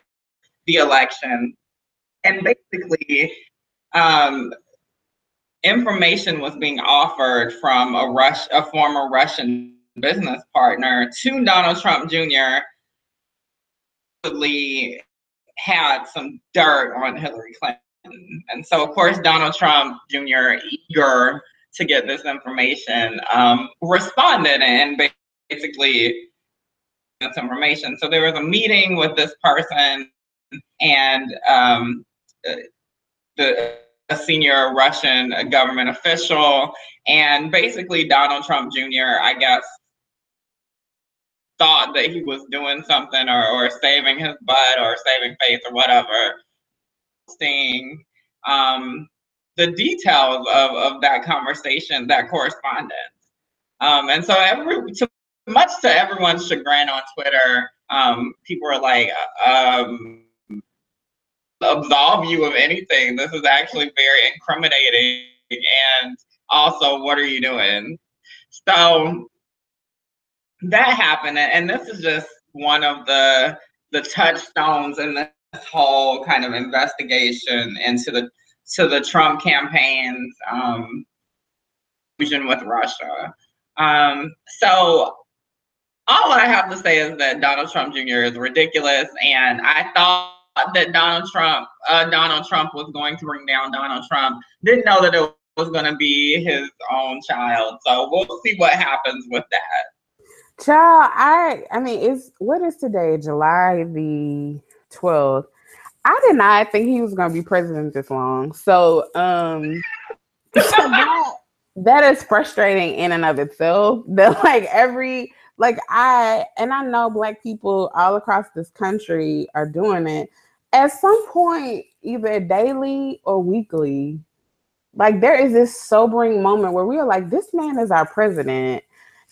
the election. And basically, um, information was being offered from a Rush, a former Russian business partner to Donald Trump Jr. had some dirt on Hillary Clinton. And so, of course, Donald Trump Jr., eager to get this information, um, responded and basically this information. So there was a meeting with this person and um, the a senior Russian government official, and basically Donald Trump Jr. I guess thought that he was doing something or, or saving his butt or saving face or whatever. Seeing um, the details of, of that conversation, that correspondence. Um, and so every to, much to everyone's chagrin on Twitter, um, people are like, um, absolve you of anything. This is actually very incriminating. And also, what are you doing? So that happened. And this is just one of the the touchstones in this whole kind of investigation into the to the Trump campaign's um, fusion with Russia. Um, so all I have to say is that Donald Trump Jr. is ridiculous, and I thought that Donald Trump, uh, Donald Trump was going to bring down Donald Trump. Didn't know that it was going to be his own child. So we'll see what happens with that. Child, I, I mean, it's what is today? July the twelfth. I did not think he was going to be president this long. So, um, that, that is frustrating in and of itself. That like every like I and I know black people all across this country are doing it at some point, either daily or weekly. Like there is this sobering moment where we are like, this man is our president.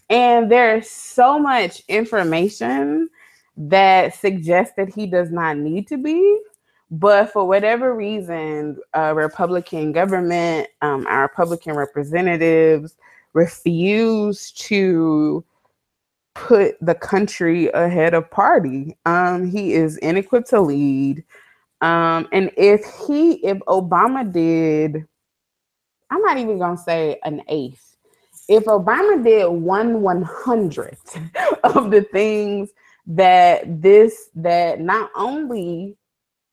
And there's so much information that suggests that he does not need to be. But for whatever reason, a Republican government, um, our Republican representatives refuse to put the country ahead of party. Um, he is inequipped to lead. Um, and if he, if Obama did, I'm not even gonna say an eighth. If Obama did one one hundredth of the things that this that not only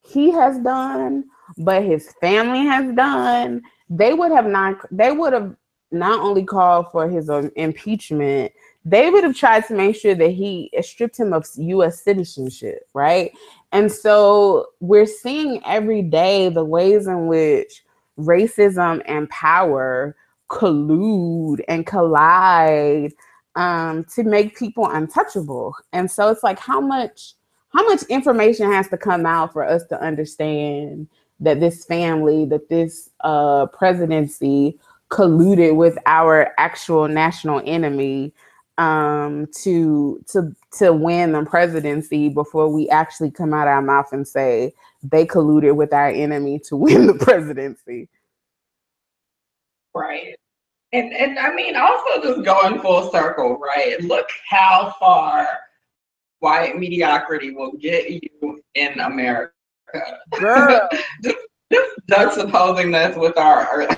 he has done, but his family has done, they would have not they would have not only called for his um, impeachment, they would have tried to make sure that he stripped him of US citizenship, right? And so we're seeing every day the ways in which racism and power collude and collide um, to make people untouchable. And so it's like, how much, how much information has to come out for us to understand that this family, that this uh, presidency colluded with our actual national enemy um, to to to win the presidency before we actually come out our mouth and say they colluded with our enemy to win the presidency. Right. And and I mean also just going full circle, right? Look how far white mediocrity will get you in America. Girl. just, just juxtaposing this with our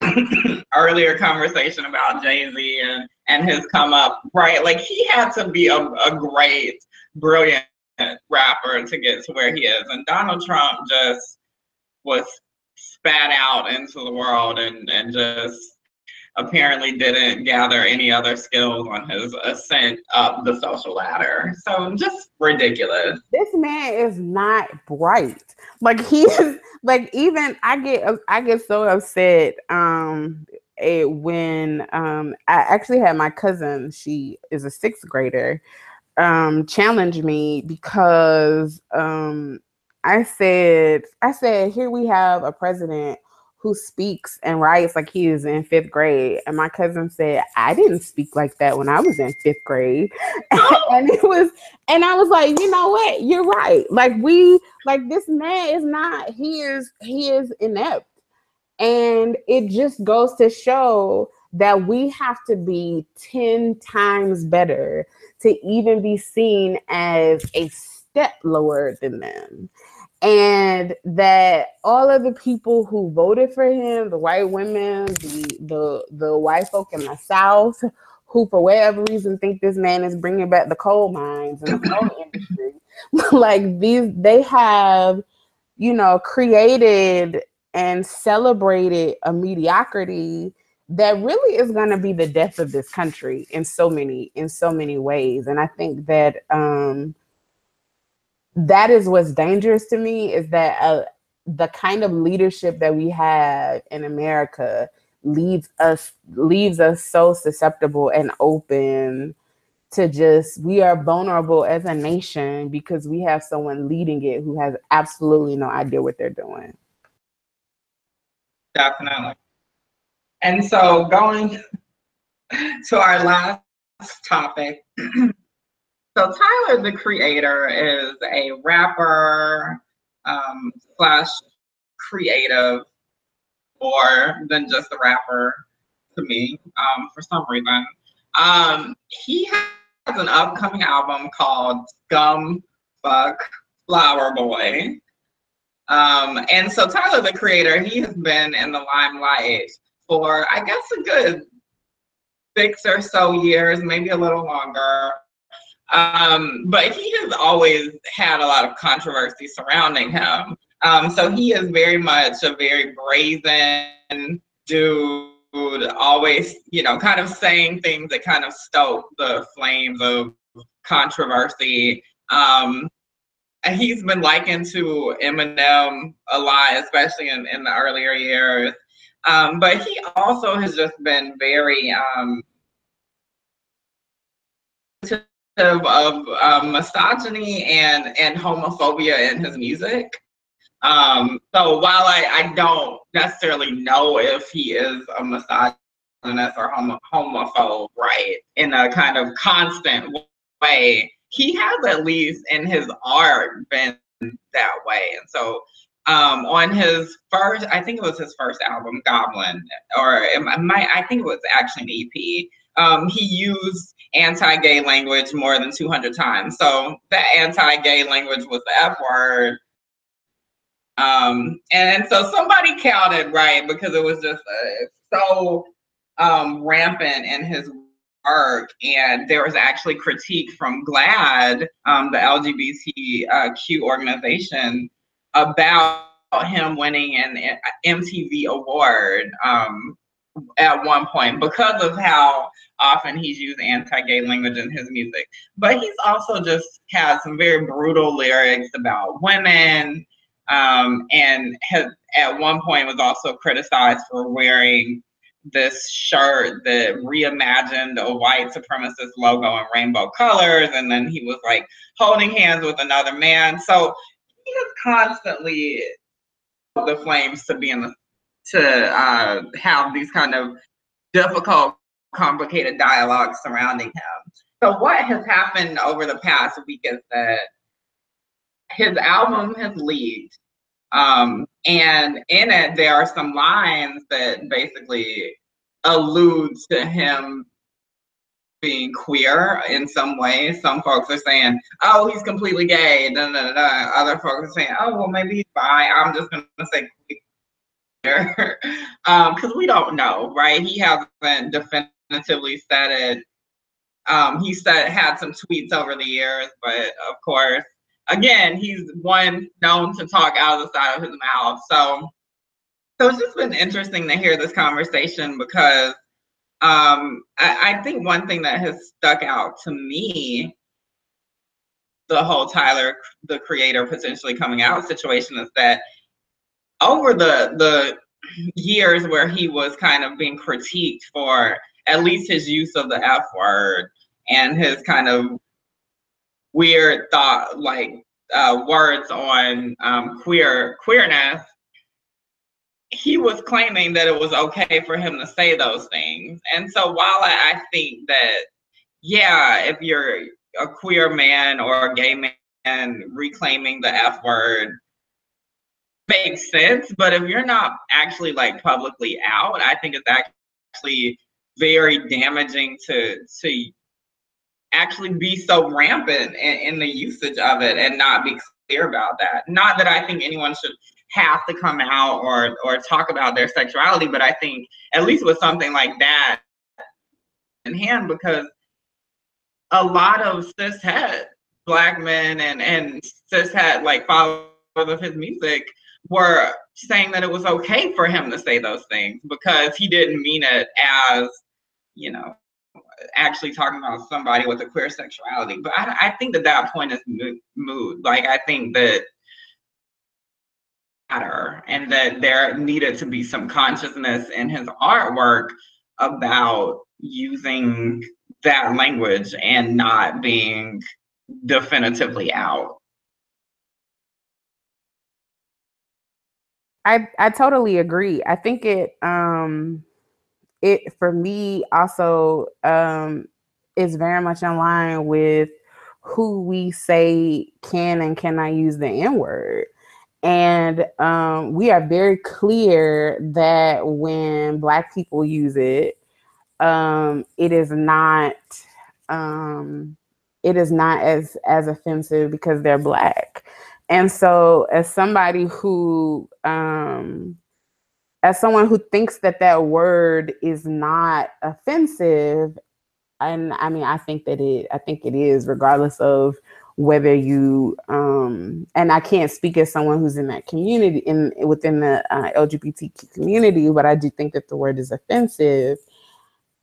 earlier conversation about Jay-Z and, and his come up, right? Like he had to be a, a great, brilliant rapper to get to where he is. And Donald Trump just was spat out into the world and, and just apparently didn't gather any other skills on his ascent up the social ladder. So just ridiculous. This man is not bright. Like he is like even I get I get so upset um it, when um I actually had my cousin, she is a sixth grader, um challenge me because um I said I said here we have a president who speaks and writes like he is in fifth grade. And my cousin said, I didn't speak like that when I was in fifth grade. and it was, and I was like, you know what? You're right. Like we, like this man is not, he is, he is inept. And it just goes to show that we have to be 10 times better to even be seen as a step lower than them and that all of the people who voted for him, the white women, the the the white folk in the South, who for whatever reason think this man is bringing back the coal mines and the coal industry, like these, they have, you know, created and celebrated a mediocrity that really is going to be the death of this country in so many in so many ways. And i think that um that is what's dangerous to me is that uh, the kind of leadership that we have in America leaves us leaves us so susceptible and open to just we are vulnerable as a nation because we have someone leading it who has absolutely no idea what they're doing. Definitely. And so going to our last topic So Tyler, the creator, is a rapper um, slash creative, more than just a rapper to me um, for some reason. Um, he has an upcoming album called Scum Fuck Flower Boy. Um, and so Tyler, the creator, he has been in the limelight for I guess a good six or so years, maybe a little longer. Um, but he has always had a lot of controversy surrounding him. Um, so he is very much a very brazen dude, always, you know, kind of saying things that kind of stoke the flames of controversy. Um, and he's been likened to Eminem a lot, especially in, in the earlier years. Um, but he also has just been very um, of, um, misogyny and and homophobia in his music. Um, so while I, I don't necessarily know if he is a misogynist or homo- homophobe, right, in a kind of constant way, he has at least in his art been that way. And so um, on his first, I think it was his first album, Goblin, or it might, I think it was actually an EP. Um, he used anti-gay language more than 200 times. So that anti-gay language was the F word. Um, and so somebody counted right because it was just uh, so um, rampant in his work. And there was actually critique from GLAAD, um, the LGBTQ organization, about him winning an MTV award um, at one point because of how often he's used anti-gay language in his music. But he's also just had some very brutal lyrics about women, um, and has at one point was also criticized for wearing this shirt that reimagined a white supremacist logo in rainbow colors, and then he was like holding hands with another man. So he is constantly the flames to be in the to uh, have these kind of difficult, complicated dialogues surrounding him. So what has happened over the past week is that his album has leaked. Um, and in it, there are some lines that basically allude to him being queer in some way. Some folks are saying, "Oh, he's completely gay." Da, da, da, Other folks are saying, "Oh, well, maybe he's bi." I'm just gonna say queer because um, we don't know, right? He hasn't definitively said it. Um, he said had some tweets over the years, but of course, again, he's one known to talk out of the side of his mouth. So, so it's just been interesting to hear this conversation because um, I, I think one thing that has stuck out to me the whole Tyler, the creator, potentially coming out situation is that over the the years where he was kind of being critiqued for at least his use of the F word and his kind of weird thought like uh, words on um, queer queerness he was claiming that it was okay for him to say those things. And so while I, I think that yeah if you're a queer man or a gay man reclaiming the f word makes sense but if you're not actually like publicly out i think it's actually very damaging to to actually be so rampant in, in the usage of it and not be clear about that. Not that I think anyone should have to come out or or talk about their sexuality, but I think at least with something like that in hand, because a lot of cis cishet black men and and cis cishet like followers of his music were saying that it was okay for him to say those things because he didn't mean it as you know actually talking about somebody with a queer sexuality. But I, I think that that point is moot. Like I think that matter and that there needed to be some consciousness in his artwork about using that language and not being definitively out. I I totally agree. I think it um it for me also um, is very much in line with who we say can and cannot use the N word. And um, we are very clear that when Black people use it, um, it is not um, it is not as as offensive because they're Black. And so, as somebody who um, as someone who thinks that that word is not offensive and i mean i think that it i think it is regardless of whether you um and i can't speak as someone who's in that community in within the uh, lgbtq community but i do think that the word is offensive.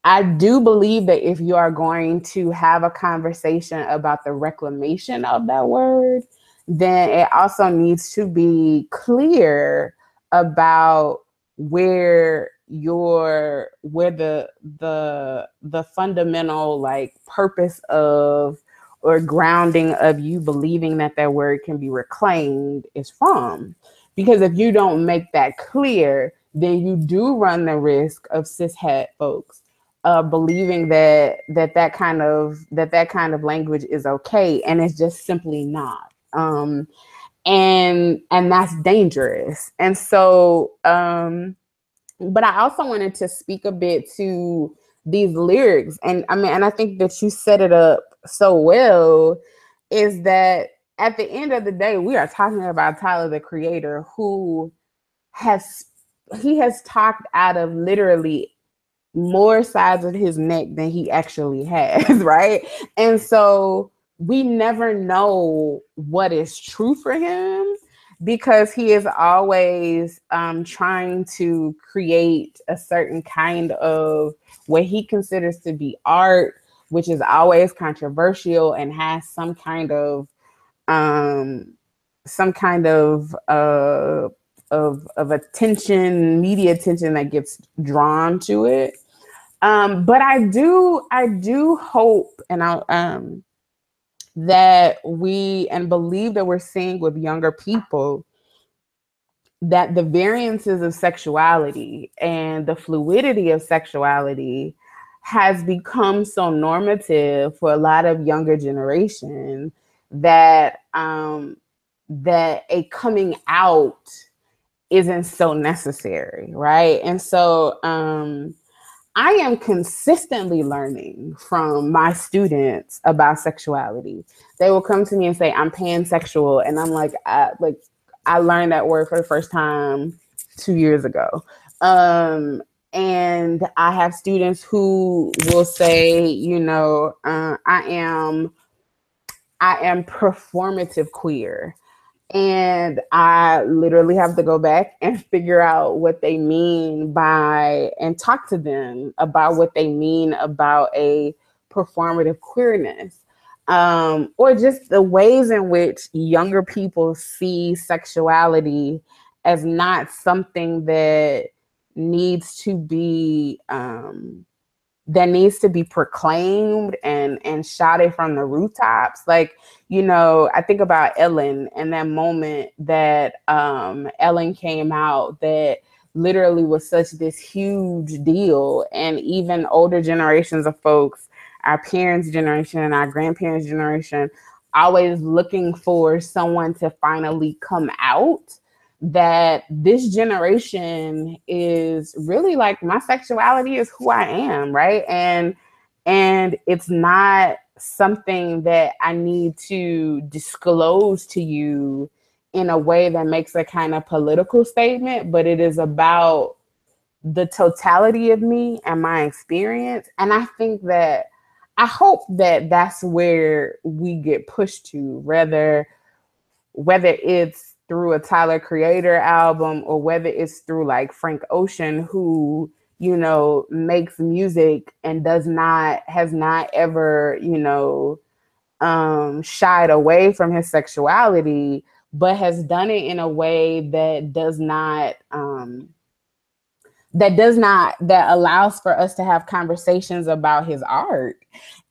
I do believe that if you are going to have a conversation about the reclamation of that word then it also needs to be clear about where your where the the the fundamental like purpose of or grounding of you believing that that word can be reclaimed is from. Because if you don't make that clear then you do run the risk of cishet folks uh, believing that that that kind of that that kind of language is okay and it's just simply not um and and that's dangerous. And so um but i also wanted to speak a bit to these lyrics. And i mean and i think that you set it up so well is that at the end of the day we are talking about tyler the creator who has he has talked out of literally more sides of his neck than he actually has right? And so we never know what is true for him because he is always um, trying to create a certain kind of what he considers to be art, which is always controversial and has some kind of um, some kind of uh, of of attention, media attention that gets drawn to it. Um, but I do I do hope and I um that we and believe that we're seeing with younger people that the variances of sexuality and the fluidity of sexuality has become so normative for a lot of younger generation that um, that a coming out isn't so necessary, right? And so um, I am consistently learning from my students about sexuality. They will come to me and say, "I'm pansexual," and I'm like, I, "Like, I learned that word for the first time two years ago." Um, and I have students who will say, you know, uh, I am, I am performative queer, and I literally have to go back and figure out what they mean by and talk to them about what they mean about a performative queerness. Um, or just the ways in which younger people see sexuality as not something that needs to be um, that needs to be proclaimed and and shouted from the rooftops. Like you know i think about ellen and that moment that um, ellen came out that literally was such this huge deal. And even older generations of folks our parents generation and our grandparents generation always looking for someone to finally come out that this generation is really like my sexuality is who I am, right? And and it's not something that I need to disclose to you in a way that makes a kind of political statement, but it is about the totality of me and my experience. And I think that I hope that that's where we get pushed to, whether whether it's through a Tyler Creator album or whether it's through like Frank Ocean, who, you know, makes music and does not, has not ever, you know, um, shied away from his sexuality, but has done it in a way that does not, um, that does not that allows for us to have conversations about his art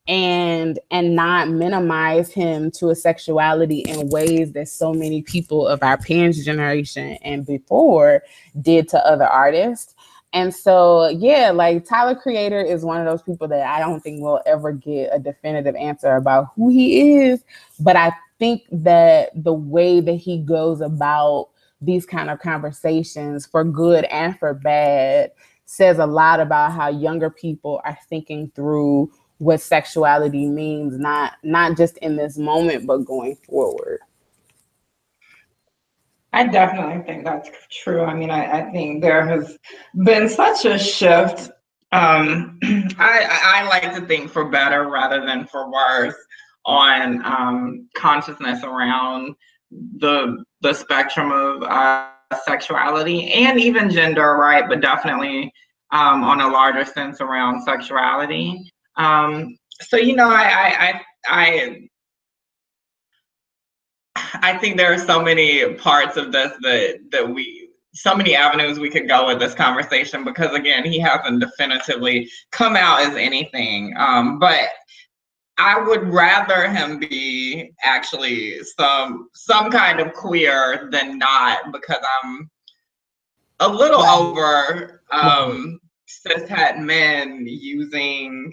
and and not minimize him to a sexuality in ways that so many people of our parents generation and before did to other artists. And so yeah like tyler creator is one of those people that i don't think will ever get a definitive answer about who he is but i think that the way that he goes about these kind of conversations for good and for bad says a lot about how younger people are thinking through what sexuality means not not just in this moment but going forward i definitely think that's true i mean i, I think there has been such a shift um, I, I like to think for better rather than for worse on um, consciousness around the the spectrum of uh, sexuality and even gender, right? But definitely um, on a larger sense around sexuality. Um, so you know, I, I, I, I think there are so many parts of this that that we, so many avenues we could go with this conversation because again, he hasn't definitively come out as anything. Um, but I would rather him be actually some some kind of queer than not because I'm a little over um, cishet men using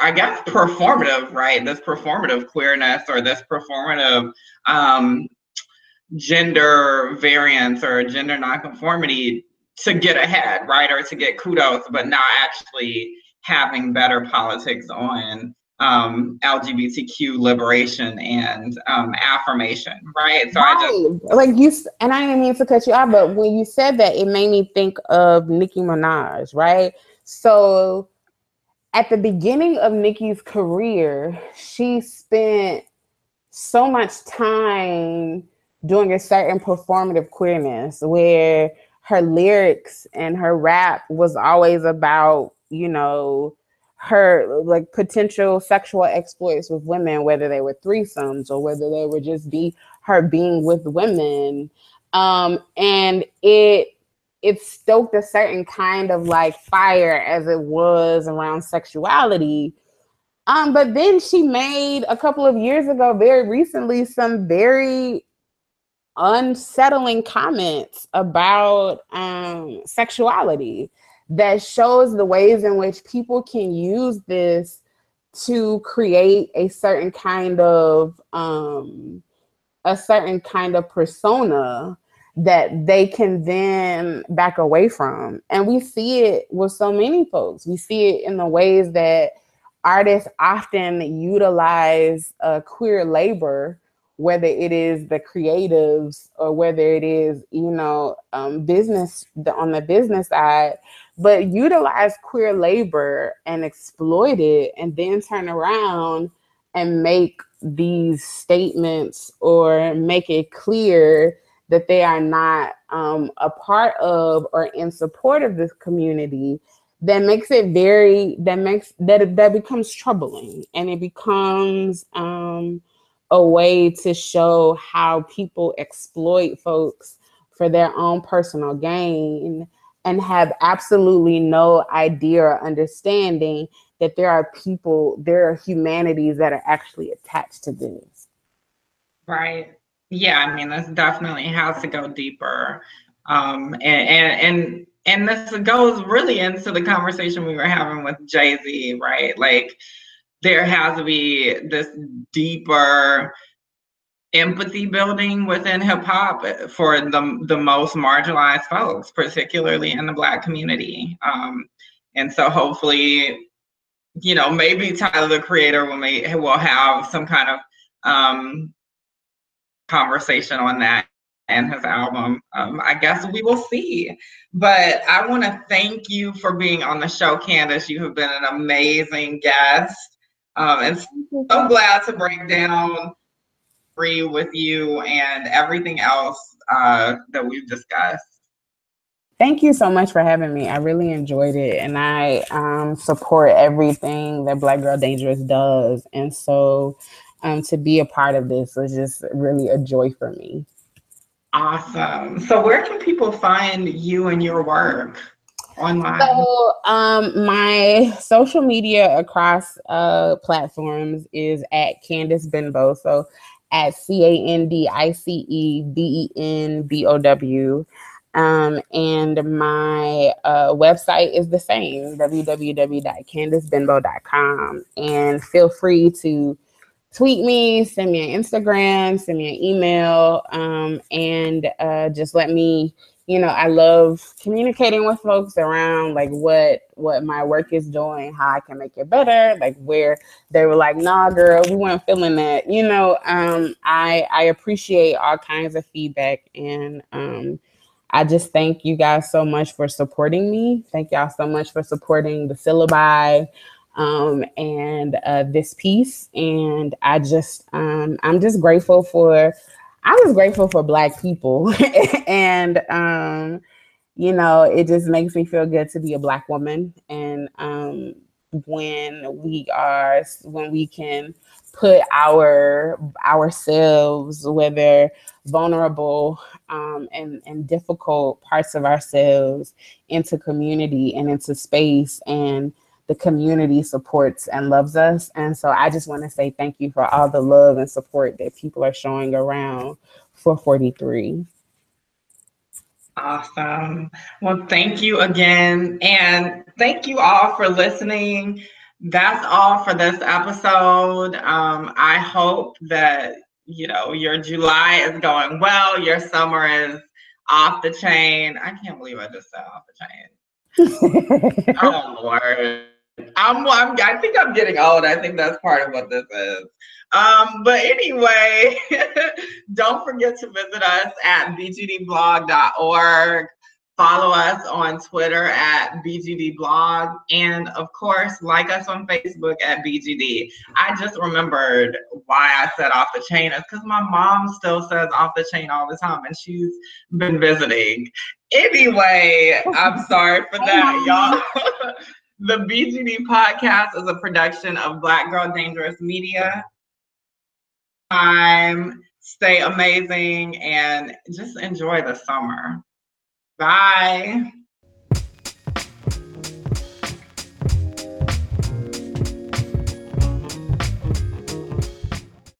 I guess performative, right? This performative queerness or this performative um, gender variance or gender nonconformity to get ahead, right? Or to get kudos, but not actually having better politics on um, LGBTQ liberation and um, affirmation, right? So right. I just like you, and I didn't mean to cut you off, but when you said that, it made me think of Nicki Minaj, right? So at the beginning of Nicki's career, she spent so much time doing a certain performative queerness where her lyrics and her rap was always about, you know, her like potential sexual exploits with women, whether they were threesomes or whether they would just be her being with women. Um, and it it stoked a certain kind of like fire as it was around sexuality. Um, but then she made a couple of years ago, very recently, some very unsettling comments about um, sexuality that shows the ways in which people can use this to create a certain kind of um, a certain kind of persona that they can then back away from. And we see it with so many folks. We see it in the ways that artists often utilize uh, queer labor whether it is the creatives or whether it is you know um, business the, on the business side but utilize queer labor and exploit it and then turn around and make these statements or make it clear that they are not um, a part of or in support of this community that makes it very that makes that that becomes troubling and it becomes um, a way to show how people exploit folks for their own personal gain and have absolutely no idea or understanding that there are people, there are humanities that are actually attached to this. Right. Yeah, I mean, this definitely has to go deeper. Um, and, and, and this goes really into the conversation we were having with Jay Z, right? Like, there has to be this deeper empathy building within hip hop for the the most marginalized folks, particularly in the Black community. Um, and so hopefully, you know, maybe Tyler the Creator will may will have some kind of um, conversation on that and his album. Um, I guess we will see. But I want to thank you for being on the show, Candice. You have been an amazing guest. Um, and so glad to break down free with you and everything else uh, that we've discussed. Thank you so much for having me. I really enjoyed it, and I um, support everything that Black Girl Dangerous does. And so, um, to be a part of this was just really a joy for me. Awesome. So, where can people find you and your work? online? So, um, my social media across uh, platforms is at Candice Benbow. So, at C A N D I C E B E N B O W. Um, and my uh, website is the same www.candicebenbow.com. And feel free to tweet me, send me an Instagram, send me an email, um, and uh, just let me you know i love communicating with folks around like what what my work is doing how i can make it better like where they were like nah girl we weren't feeling that. You know um i i appreciate all kinds of feedback and um i just thank you guys so much for supporting me. Thank y'all so much for supporting the syllabi um, and uh, this piece and i just um, i'm just grateful for I was grateful for Black people, and um, you know, it just makes me feel good to be a Black woman. And um, when we are, when we can put our ourselves, whether vulnerable um, and and difficult parts of ourselves, into community and into space and the community supports and loves us. And so I just want to say thank you for all the love and support that people are showing around for 43. Awesome. Well, thank you again. And thank you all for listening. That's all for this episode. Um, I hope that, you know, your July is going well, your summer is off the chain. I can't believe I just said off the chain. oh, Lord. I'm, I'm, I think I'm getting old. I think that's part of what this is. Um, but anyway, don't forget to visit us at bgdblog.org. Follow us on Twitter at BGDblog. And of course, like us on Facebook at BGD. I just remembered why I said off the chain is because my mom still says off the chain all the time and she's been visiting. Anyway, I'm sorry for that, y'all. The BGD podcast is a production of Black Girl Dangerous Media. Time stay amazing and just enjoy the summer. Bye.